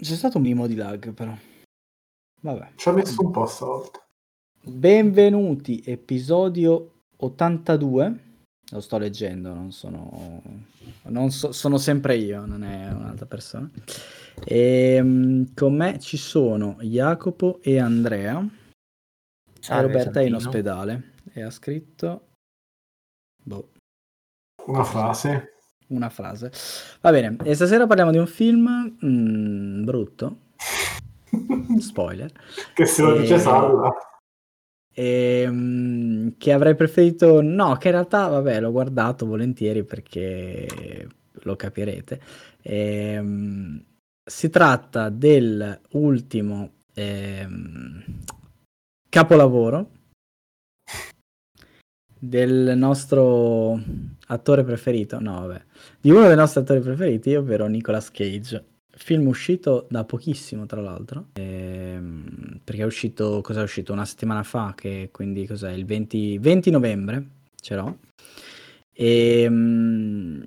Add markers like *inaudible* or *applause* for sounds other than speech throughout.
C'è stato un minimo di lag, però. Vabbè. Ci ha messo un po' stavolta. Benvenuti, episodio 82. Lo sto leggendo, non sono. Non so, sono sempre io, non è un'altra persona. E, con me ci sono Jacopo e Andrea. Salve, e Roberta è in ospedale e ha scritto. Boh, Una frase. Una frase. Va bene, e stasera parliamo di un film mm, brutto. Spoiler. *laughs* che se lo dice Eh, Salla. Ehm, che avrei preferito no che in realtà vabbè l'ho guardato volentieri perché lo capirete Ehm, si tratta dell'ultimo ehm, capolavoro del nostro attore preferito no vabbè di uno dei nostri attori preferiti ovvero Nicolas Cage. Film uscito da pochissimo tra l'altro. Ehm, perché è uscito cos'è uscito? Una settimana fa che quindi cos'è? Il 20, 20 novembre ce l'ho. E mm,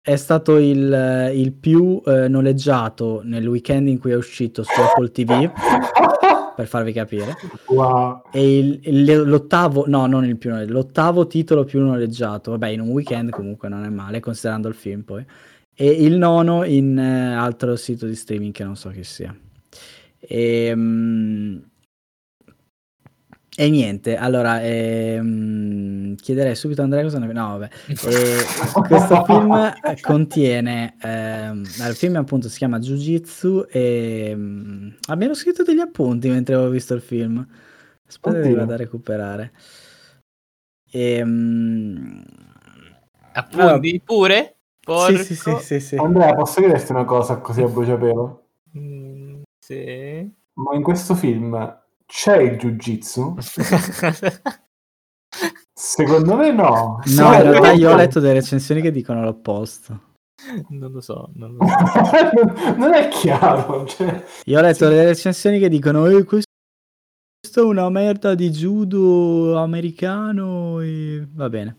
è stato il, il più eh, noleggiato nel weekend in cui è uscito su Apple TV *laughs* per farvi capire Wow. e il- il- l'ottavo, no, non il più noleggiato, l'ottavo titolo più noleggiato, vabbè, in un weekend comunque non è male, considerando il film poi. E il nono in eh, altro sito di streaming che non so che sia. E, e niente, allora ehm, chiederei subito a Andrea cosa ne No, vabbè. E *laughs* questo film contiene ehm, il film appunto si chiama Jiu Jitsu e mm, abbiamo scritto degli appunti mentre avevo visto il film aspetta che Oddio. vado a recuperare Ehm, Appunti pure? sì, sì, sì, Porco. sì, sì. Andrea, posso chiederti una cosa così a bruciapelo? Mm, sì. Ma in questo film c'è il jiu-jitsu? *laughs* Secondo me no. no in realtà io ho letto delle recensioni che dicono l'opposto non lo so, non lo so. *laughs* non è chiaro. Cioè... io ho letto delle recensioni che dicono eh, questo è una merda di judo americano e va bene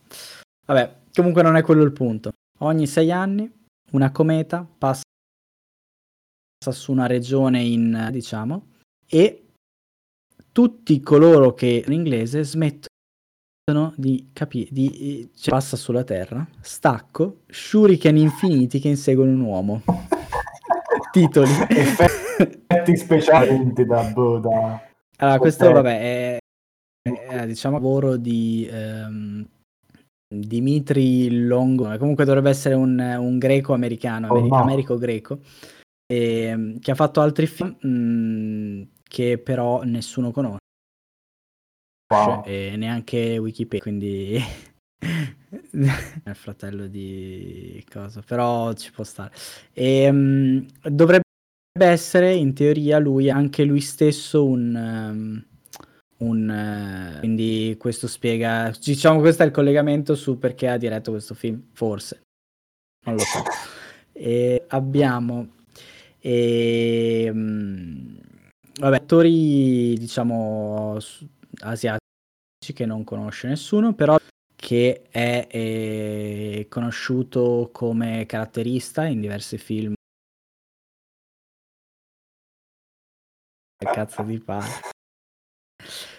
vabbè comunque non è quello il punto ogni sei anni una cometa passa su una regione in diciamo e tutti coloro che in inglese smettono di capire di cioè, passa sulla terra stacco shuriken infiniti che inseguono un uomo *laughs* titoli Effetti speciali da, da... allora questo Ok. vabbè è, è, diciamo lavoro di ehm, Dimitri Longo comunque dovrebbe essere un, un greco americano Oh, ameri- no. Americo-greco ehm, che ha fatto altri film mh, che però nessuno conosce Wow. e neanche Wikipedia, quindi *laughs* è il fratello di cosa, però ci può stare. E, mm, dovrebbe essere in teoria lui, anche lui stesso, un, um, un eh, quindi questo spiega, diciamo questo è il collegamento su perché ha diretto questo film, forse, non lo so. *laughs* E abbiamo e, mm, vabbè, attori diciamo asiatici che non conosce nessuno, però che è eh, conosciuto come caratterista in diversi film. Che cazzo di pare?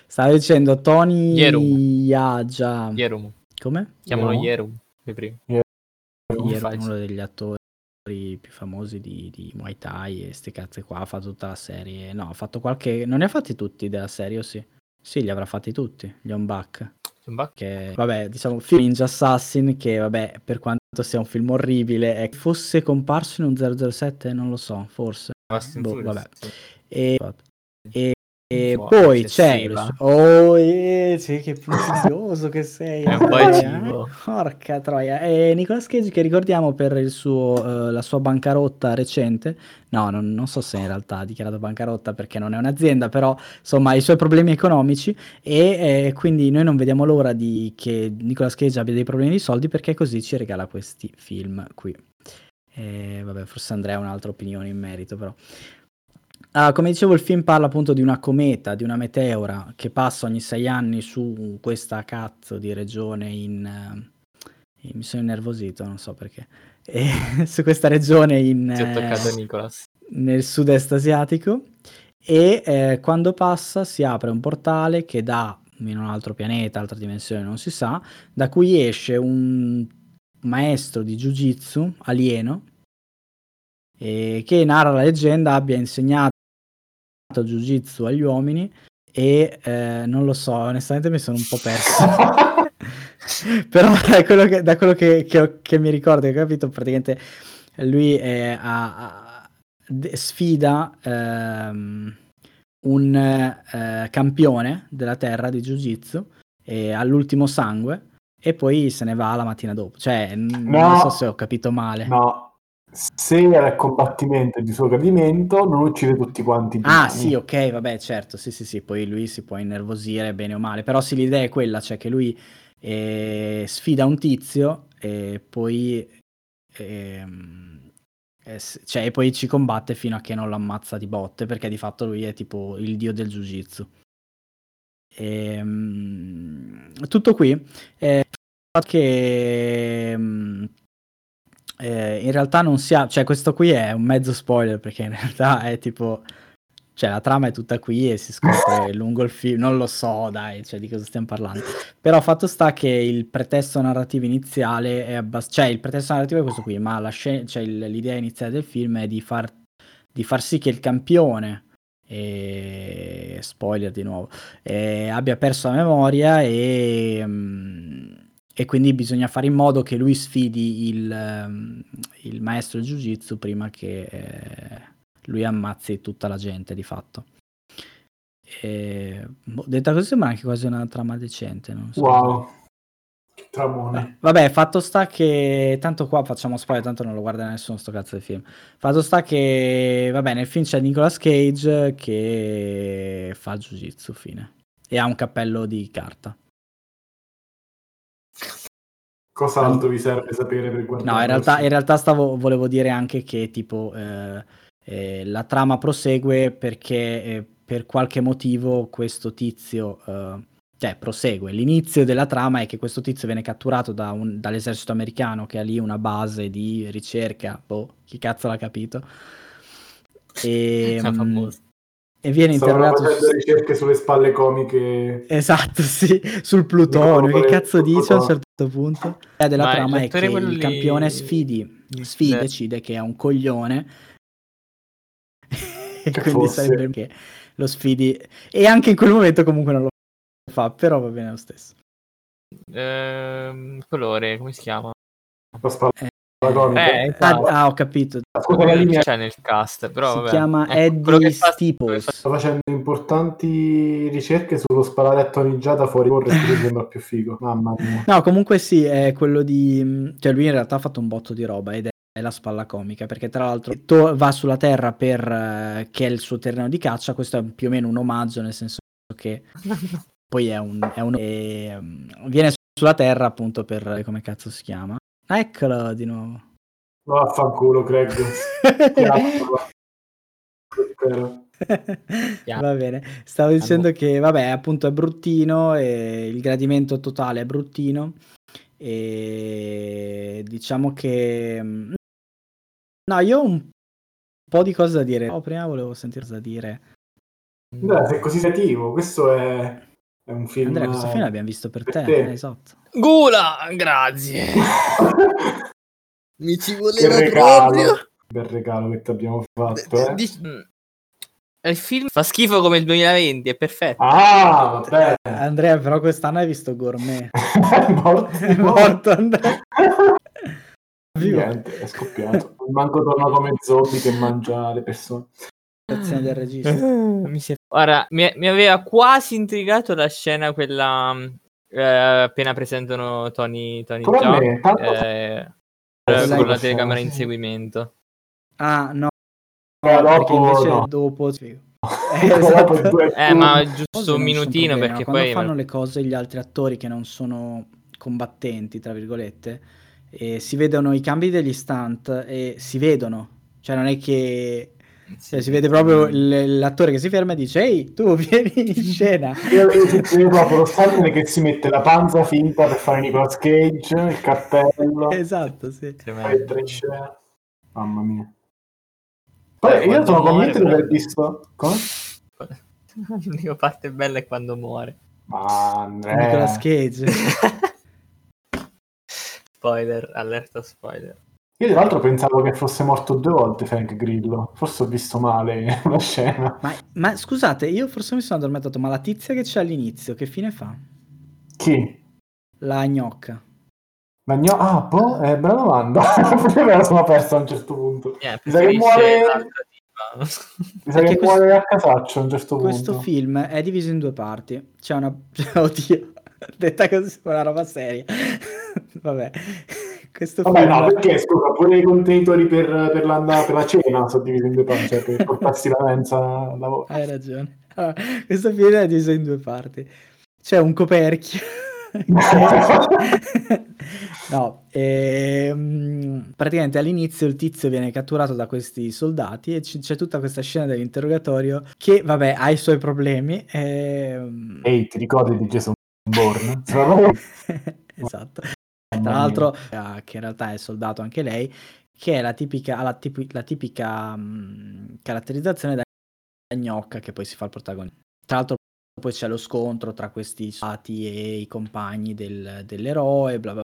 Stavo dicendo Tony. Yaja. Yerum. Come? Chiamano No. Yerum. Yerum, uno degli attori più famosi di, di Muay Thai e ste cazze qua, ha fatto tutta la serie. No, ha fatto qualche... Non ne ha fatti tutti della serie, o sì? Sì, li avrà fatti tutti, gli on back. Che, vabbè, diciamo, film Ninja Assassin, che vabbè, per quanto sia un film orribile, è... fosse comparso in un 007, non lo so, forse. Boh, vabbè. E, e- e po' poi c'è... eccessiva. Oh, eh, sì, che punzioso che sei. *laughs* È un po' eh. Porca troia. E Nicolas Cage che ricordiamo per il suo, eh, la sua bancarotta recente. No, non, non so se in realtà ha dichiarato bancarotta perché non è un'azienda, però insomma i suoi problemi economici e eh, quindi noi non vediamo l'ora di che Nicolas Cage abbia dei problemi di soldi perché così ci regala questi film qui. E, vabbè, forse Andrea ha un'altra opinione in merito, però. Ah, come dicevo, il film parla appunto di una cometa, di una meteora che passa ogni sei anni su questa cazzo di regione in... eh, mi sono innervosito, non so perché. E *laughs* su questa regione in... Ti ho eh, toccato Nicolas. nel sud-est asiatico e eh, quando passa si apre un portale che dà in un altro pianeta, altra dimensione, non si sa, da cui esce un maestro di Jiu-Jitsu alieno eh, che narra la leggenda abbia insegnato Jiu-Jitsu agli uomini e eh, non lo so, onestamente mi sono un po' perso. *laughs* Però da quello, che, da quello che, che, che, mi ricordo, che ho capito, praticamente lui è, a, a, sfida ehm, un eh, campione della terra di Jiu Jitsu all'ultimo sangue e poi se ne va la mattina dopo. Cioè, no, non so se ho capito male. No, se era il combattimento di suo gradimento, non uccide tutti quanti. Ah, sì, ok, vabbè, certo, sì, sì, sì, poi lui si può innervosire bene o male, però sì, l'idea è quella, cioè che lui eh, sfida un tizio e poi, eh, eh, cioè, e poi ci combatte fino a che non lo ammazza di botte, perché di fatto lui è tipo il dio del jiu-jitsu. E, um, tutto qui. Eh, che um, eh, in realtà non si ha, cioè questo qui è un mezzo spoiler perché in realtà è tipo cioè la trama è tutta qui e si scopre *laughs* lungo il film, non lo so, dai, cioè di cosa stiamo parlando. Però fatto sta che il pretesto narrativo iniziale è abbastanza, cioè il pretesto narrativo è questo qui, ma la scena, cioè l'idea iniziale del film è di far, di far sì che il campione, e spoiler di nuovo, eh, abbia perso la memoria e, mm, e, quindi bisogna fare in modo che lui sfidi il, mm, il maestro jiu-jitsu prima che... Eh, lui ammazzi tutta la gente di fatto. E, boh, detta così sembra anche quasi una trama decente. Non so. Wow. Tramone. Eh, vabbè, fatto sta che tanto qua facciamo spoiler, tanto non lo guarda nessuno sto cazzo di film. Fatto sta che vabbè, nel film c'è Nicolas Cage che fa jiu-jitsu fine e ha un cappello di carta. Cos'altro vi serve sapere per guardare? No, in realtà, in realtà stavo, volevo dire anche che tipo eh, eh, la trama prosegue perché eh, per qualche motivo questo tizio, eh, cioè prosegue. L'inizio della trama è che questo tizio viene catturato da un, dall'esercito americano che ha lì una base di ricerca, boh, chi cazzo l'ha capito. E, um, e viene Stavano interrogato su... ricerche sulle spalle comiche. Esatto *laughs* sì sul plutonio che cazzo dice a un certo punto? La della Ma trama è che il campione sfidi sfida decide che è un coglione. *laughs* E quindi fosse. sarebbe che lo sfidi. E anche in quel momento comunque non lo fa però va bene lo stesso. Ehm, colore come si chiama? La spalla eh, eh, esatto. ah, ho capito. Scusa, la linea... c'è nel cast? Però si vabbè. chiama ecco, Eddie Steeples. sta facendo importanti ricerche sullo sparare a Tony Giada fuori corre che sembra più figo. Mamma mia. No comunque sì è quello di cioè lui in realtà ha fatto un botto di roba ed è è la spalla comica, perché tra l'altro to- va sulla Terra per uh, che è il suo terreno di caccia, questo è più o meno un omaggio, nel senso che *laughs* poi è un... È un e, um, viene sulla Terra appunto per... come cazzo si chiama? Ah, eccolo di nuovo. Vaffanculo, Craig. *laughs* Va bene, stavo dicendo che vabbè, appunto è bruttino e il gradimento totale è bruttino e diciamo che mm, No, io ho un po' di cose da dire. Oh, prima volevo sentire cosa dire. Beh, sei così creativo, questo è, è un film... Andrea, questo film l'abbiamo visto per, per te, te. Eh, esatto. Gula, grazie. *laughs* Mi ci voleva regalo, proprio. Bel regalo che ti abbiamo fatto, eh. Di... Mm, il film fa schifo come il 2020, è perfetto. Ah, vabbè. Andrea, però quest'anno hai visto Gourmet. *laughs* è morto, *laughs* è morto Andrea. Niente, è scoppiato. Manco torna come zombie che mangia le persone. del regista. mi si... Ora, mi, mi, aveva quasi intrigato la scena quella eh, appena presentano Tony, Tony Jaa, tanto... eh, eh, con la telecamera in seguimento. Ah, no. no dopo, invece no. dopo... *laughs* Eh, esatto. eh, ma giusto un minutino perché Quando poi fanno le cose gli altri attori che non sono combattenti, tra virgolette, e si vedono i cambi degli stunt e si vedono, cioè non è che cioè, si vede proprio l- l'attore che si ferma e dice ehi tu *laughs* vieni in *laughs* scena. Io vedo proprio lo stunt che si mette la panza finta per fare Nicolas Cage il cappello. Esatto sì. Mamma mia. Poi io sono convinto di aver visto... Come? *laughs* L'unica parte bella è quando muore. Ma Andrea... Nicolas Cage. spoiler, allerta spoiler. Io tra l'altro pensavo che fosse morto due volte Frank Grillo, forse ho visto male *laughs* una scena. Ma, ma, scusate, io forse mi sono addormentato, ma la tizia che c'è all'inizio, che fine fa? Chi? La gnocca. La gnocca? Ah, boh, è bella domanda. *laughs* me la sono persa a un certo punto. Yeah, Mi sa che muore... Mi sa che muore a casaccio a un certo punto. Questo film è diviso in due parti. C'è una... *laughs* Oddio, detta così, una roba seria. Vabbè. Questo Vabbè, film... no, perché scusa, pure i contenitori per, per, la, per la cena sono divisi in due parti, cioè per portarsi la mensa al lavoro. Hai ragione. Allora, questo film è diviso in due parti. C'è un coperchio. *laughs* no, ehm, praticamente all'inizio il tizio viene catturato da questi soldati e c- c'è tutta questa scena dell'interrogatorio che, vabbè, ha i suoi problemi. Ehm... Ehi, ti ricordi di Jason Bourne? *laughs* esatto. Tra l'altro, eh, che in realtà è soldato anche lei, che è la tipica, la tipi, la tipica mh, caratterizzazione da gnocca che poi si fa il protagonista. Tra l'altro poi c'è lo scontro tra questi soldati e i compagni del, dell'eroe, bla bla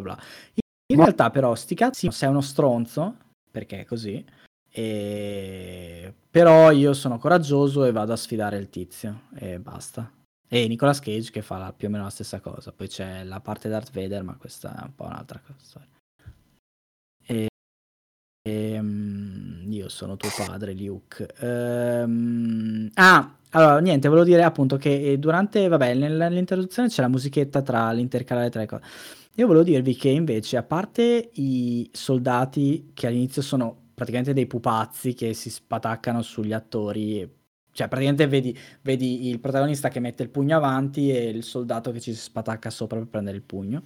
bla. In, in realtà però sti cazzi sei uno stronzo, perché è così, e... però io sono coraggioso e vado a sfidare il tizio e basta. E Nicolas Cage che fa la, più o meno la stessa cosa. Poi c'è la parte Darth Vader, ma questa è un po' un'altra cosa. E, e, um, io sono tuo padre, Luke. Um, ah, allora, niente, volevo dire appunto che durante, vabbè, nell'introduzione c'è la musichetta tra l'intercalare tra le cose. Io volevo dirvi che invece, a parte i soldati che all'inizio sono praticamente dei pupazzi che si spataccano sugli attori cioè, praticamente vedi, vedi, il protagonista che mette il pugno avanti e il soldato che ci spatacca sopra per prendere il pugno.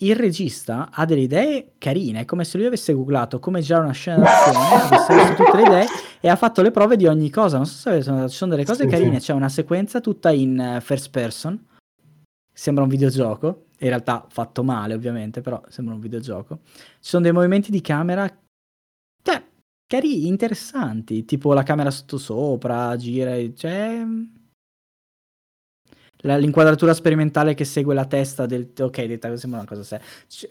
Il regista ha delle idee carine, è come se lui avesse googlato come girare una scena d'azione, *laughs* avesse visto tutte le idee e ha fatto le prove di ogni cosa. Non so se avete, ci sono delle cose sì, carine, sì. c'è una sequenza tutta in uh, first person, sembra un videogioco, in realtà fatto male ovviamente, però sembra un videogioco. Ci sono dei movimenti di camera, carini, interessanti, tipo la camera sottosopra, gira, cioè... La, l'inquadratura sperimentale che segue la testa del... Ok, detta così sembra una cosa seria.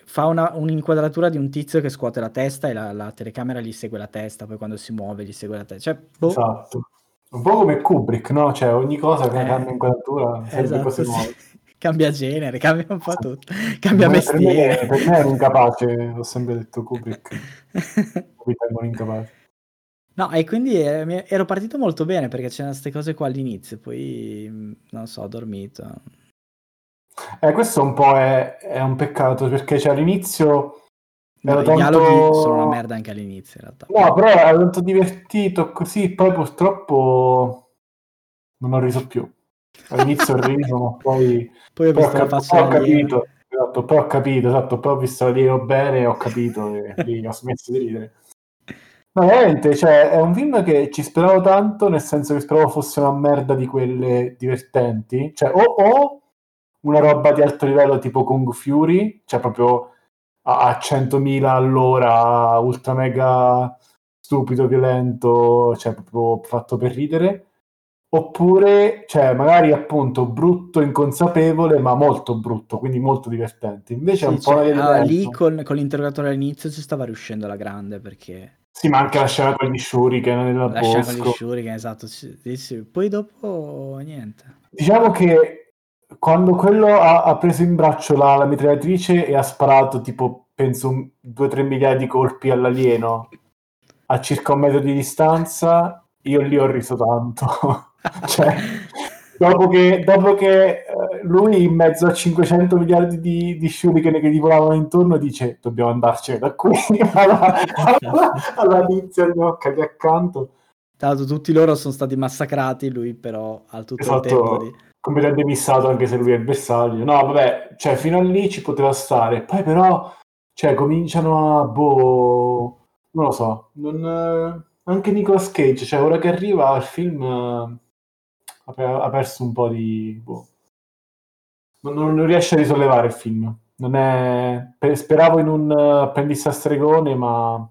Fa una, un'inquadratura di un tizio che scuote la testa e la, la, telecamera gli segue la testa, poi quando si muove gli segue la testa. Cioè, boh. Esatto. Un po' come Kubrick, no? Cioè ogni cosa che eh, cambia inquadratura, esatto, cose nuove. Cambia genere, cambia un po' tutto, cambia mestiere. Per me, per me ero incapace, ho sempre detto Kubrick, *laughs* mi tengono incapace. No, e quindi eh, ero partito molto bene perché c'erano queste cose qua all'inizio, poi non so, ho dormito. Eh, questo un po' è, è un peccato perché cioè, all'inizio no, i tanto... dialoghi sono una merda anche all'inizio in realtà. No, però ero tanto divertito così, poi purtroppo non ho riso più. All'inizio ho riso, ma poi... Poi ho poi la faccia ho capito, esatto, poi ho capito, esatto, poi ho visto la Diego bene e ho capito e lì ho smesso di ridere. No, veramente, cioè, è un film che ci speravo tanto, nel senso che speravo fosse una merda di quelle divertenti. Cioè, o, o una roba di alto livello tipo Kung Fury, cioè proprio a, a 100.000 all'ora, ultra mega stupido, violento, cioè proprio fatto per ridere. Oppure, cioè, magari appunto brutto, inconsapevole, ma molto brutto, quindi molto divertente. Invece sì, è un cioè, po' ah, lì con, con l'interrogatore all'inizio ci stava riuscendo alla grande perché sì, ma anche la scena con gli shuriken nella La scena con gli shuriken, esatto. Sì, sì. Poi dopo niente. Diciamo che quando quello ha, ha preso in braccio la, la, mitragliatrice e ha sparato tipo, penso, 2-3 miliardi di colpi all'alieno a circa un metro di distanza, io lì ho riso tanto. *laughs* cioè, dopo che, dopo che eh, lui in mezzo a 500 miliardi di, di shuriken che gli volavano intorno dice dobbiamo andarcene da qui. *laughs* Alla, alla, alla gnocca che accanto. Tra l'altro tutti loro sono stati massacrati lui però ha tutto esatto, il tempo di... completamente missato anche se lui è il bersaglio. No vabbè cioè fino a lì ci poteva stare. Poi però cioè cominciano a boh non lo so non, anche Nicolas Cage cioè ora che arriva il film ha, perso un po' di... Boh. Non, non, riesce a risollevare il film. Non è... Speravo in un apprendista stregone, ma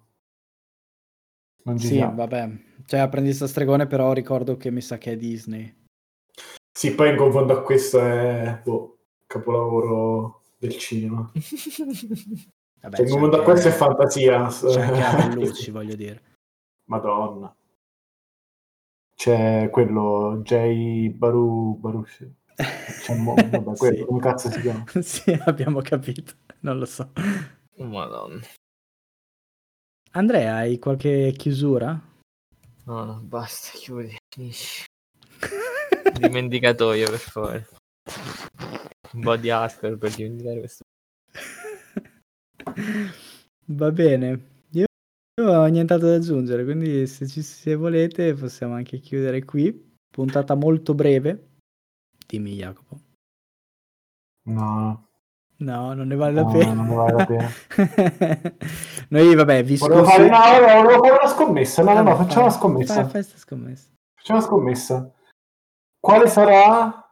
Non ci Sì, siamo. vabbè. Cioè, apprendista stregone, però ricordo che mi sa che è Disney. Sì, poi in confronto a questo è boh, capolavoro del cinema. *laughs* Vabbè, Cioè, in confronto a questo è fantasia. C'è anche *laughs* Avellucci, voglio dire. Madonna. C'è quello Jay Baru Baruch. C'è Mo- vabbè, *laughs* quello, Sì. come cazzo si chiama? *laughs* sì, abbiamo capito. Non lo so. Madonna. Andrea, hai qualche chiusura? No, no, basta, chiudi. Finisci. *laughs* Dimenticatoio, per favore. Un po' di hardcore per dimenticare questo. Va bene. Io non ho nient'altro da aggiungere, quindi se, ci, se volete possiamo anche chiudere qui. Puntata molto breve. Dimmi Jacopo. No, No, non ne vale la no, pena. non ne vale la pena. *laughs* Noi, vabbè, vi Volevo scusi- fare, no, no, volevo fare una scommessa. No, no, no, facciamo una scommessa. Fai, fai scommessa. Facciamo una scommessa. Quale sarà,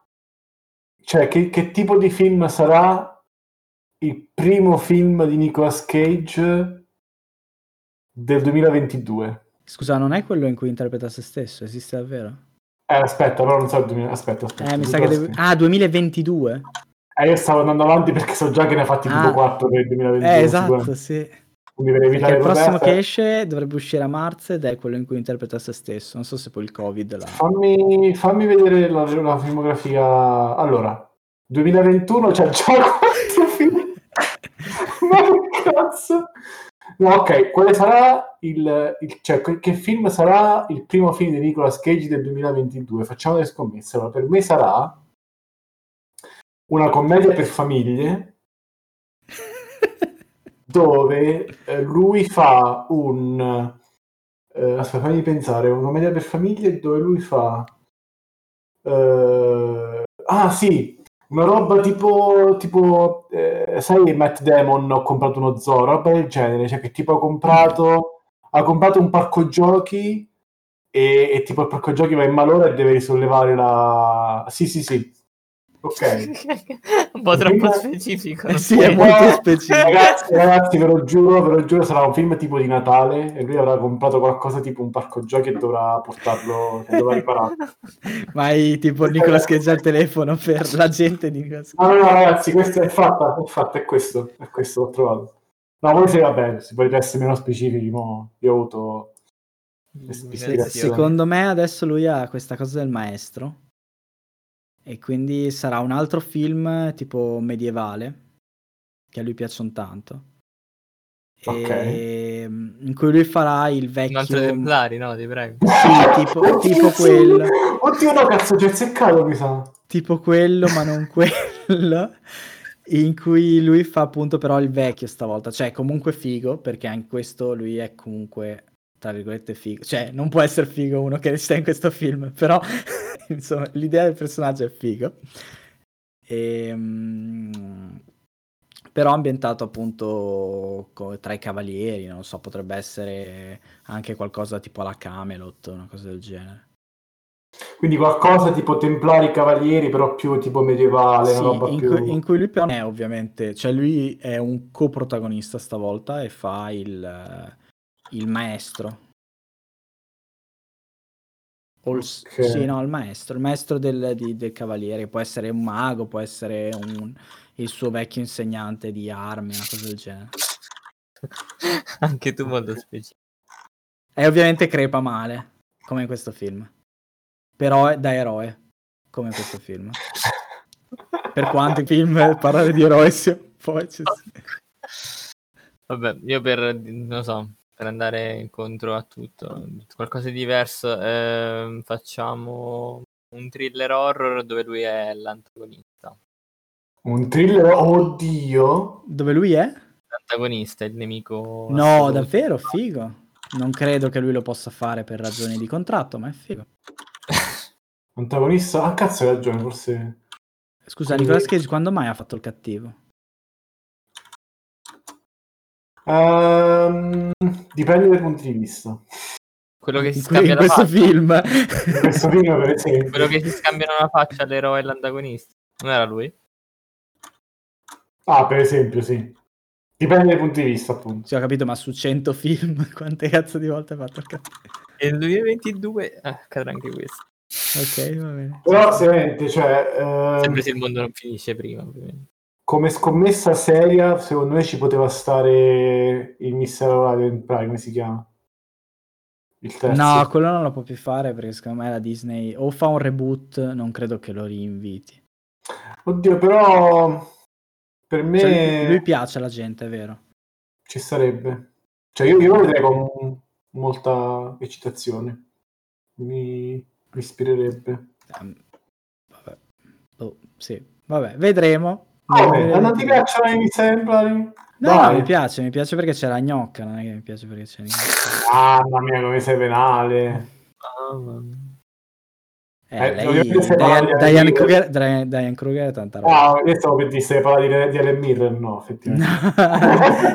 cioè, che, che tipo di film sarà il primo film di Nicolas Cage del 2022? Scusa, non è quello in cui interpreta se stesso? Esiste davvero? Eh, aspetta, però non so il 2000. Aspetta, aspetta. Eh, mi sa che. Cage. Ah, 2022? Eh, io stavo andando avanti perché so già che ne ha fatti tipo Ah. 4 per il 2022. Eh, esatto, sì. Quindi per Perché evitare il prossimo proteste- che esce dovrebbe uscire a marzo ed è quello in cui interpreta se stesso. Non so se poi il Covid l'ha... Fammi, fammi vedere la, la filmografia. Allora, 2021 c'è già *laughs* quattro film. *laughs* Ma che cazzo? Ok, quale sarà il, il- cioè, che film sarà il primo film di Nicolas Cage del 2022? Facciamo delle scommesse. Allora, per me sarà una commedia per famiglie *laughs* dove eh, lui fa un eh, aspetta, fammi pensare, una commedia per famiglie dove lui fa eh, ah sì, una roba tipo tipo eh, sai Matt Damon ho comprato uno zoo, roba del genere, cioè che tipo ha comprato ha comprato un parco giochi e, e tipo il parco giochi va in malora e deve risollevare la sì sì sì. Ok *laughs* po' troppo specifico. Eh sì, è molto specifico. *laughs* Ragazzi, ragazzi, ve lo giuro, ve lo giuro, sarà un film tipo di Natale e lui avrà comprato qualcosa tipo un parco giochi e dovrà portarlo, dovrà *laughs* riparare. Ma hai tipo Nicolas Cage al telefono per la gente di Nicolas No, no, no, ragazzi, questo è fatta, è fatta, è questo, è questo, l'ho trovato. No, voi se va bene, se volete essere meno specifici, mo, io ho avuto... Ispirazione. Secondo me adesso lui ha questa cosa del maestro e quindi sarà un altro film tipo medievale che a lui piacciono tanto. Ok. E, mm, in cui lui farà il Un altro vecchio esemplare, no? Ti prego. Sì, tipo- Oddio, tipo sì. quello. Oddio, no, cazzo, ci hai azzeccato, mi sa. tipo quello, ma non quello, in cui lui fa appunto però il vecchio stavolta, cioè comunque figo, perché anche questo lui è comunque, tra virgolette, figo, cioè non può essere figo uno che sta in questo film, però *laughs* insomma l'idea del personaggio è figo. Ehm, però ambientato appunto co- tra i cavalieri, non so, potrebbe essere anche qualcosa tipo alla Camelot, una cosa del genere. Quindi qualcosa tipo Templari Cavalieri, però più tipo medievale, Sì, in, più... cui, in cui lui però non è ovviamente, cioè lui è un coprotagonista stavolta e fa il, il maestro. O il, s- Ok. Sì, no, il maestro, il maestro del, di- del cavaliere, può essere un mago, può essere un- il suo vecchio insegnante di armi, una cosa del genere. *laughs* Anche tu molto specifico. E ovviamente crepa male, come in questo film. Però è da eroe, come in questo film. Per quanto i film parlare di eroe sia poi ci Vabbè, io per, non so, per andare incontro a tutto, qualcosa di diverso, ehm, facciamo un thriller horror dove lui è l'antagonista. Un thriller, oddio. Dove lui è? L'antagonista, il nemico. No, davvero, figo. Non credo che lui lo possa fare per ragioni di contratto, ma è figo. Antagonista? Ah, cazzo, hai ragione, forse... Scusa, Quindi- Nicolas Cage quando mai ha fatto il cattivo? Ehm, dipende dai punti di vista. Quello che si scambia in la questo faccia. film. In questo film, per esempio. Quello che si scambiano la faccia l'eroe e l'antagonista. Non era lui? Ah, per esempio, sì. Dipende dai punti di vista, appunto. Sì, ho capito, ma su 100 film *laughs* quante cazzo di volte hai fatto il cazzo? E nel 2022 ah, accadrà anche questo. Ok, va bene. Però, seriamente, cioè... Eh... Sempre se il mondo non finisce prima, ovviamente. Come scommessa seria, secondo me ci poteva stare il Mistero Raven Prime, come si chiama? No, quello non lo può più fare perché secondo me la Disney o fa un reboot, non credo che lo rinviti. Oddio, però per me... Cioè, lui piace alla gente, è vero. Ci sarebbe. Cioè io, io lo vedrei con molta eccitazione. Mi, mi ispirerebbe. Um, vabbè. Oh, sì. Vabbè, vedremo. Oh, non ti piacciono i esemplari? No, mi piace, mi piace perché c'è la gnocca, non è che mi piace perché c'è la gnocca. Mamma mia, come sei penale. Eh, eh, lei, Diane, Kruger, Diane Kruger è tanta roba. Ah, io stavo per dire se parla di, di Ellen Mirren, no, effettivamente.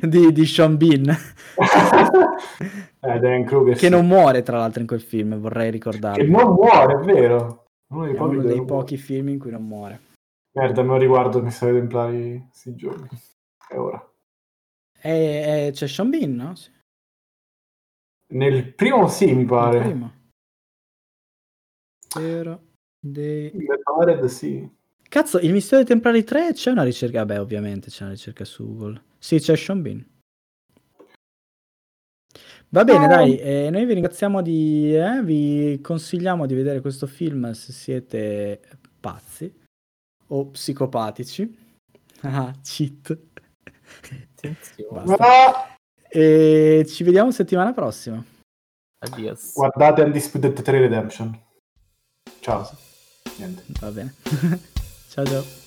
*laughs* di, di Sean Bean. *laughs* eh, Diane Kruger, che sì. non muore, tra l'altro, in quel film, vorrei ricordarlo. Che non muore, è vero. Uno dei, è uno dei pochi film in cui non muore. Merda, non riguardo mi sarei templari questi giorni. È ora. E, e c'è Sean Bean, no? Sì. Nel primo sì, mi pare. Nel primo. Mistero dei... Metalhead, sì. Cazzo, il mistero dei templari 3 c'è una ricerca? Beh, ovviamente c'è una ricerca su Google. Sì, c'è Sean Bean. Va bene, dai, eh, noi vi ringraziamo di... Eh, vi consigliamo di vedere questo film se siete pazzi o psicopatici. Ah, cheat. E ci vediamo settimana prossima. Adios. Guardate Undisputed 3 Redemption. Ciao. Niente. Va bene. *laughs* ciao ciao.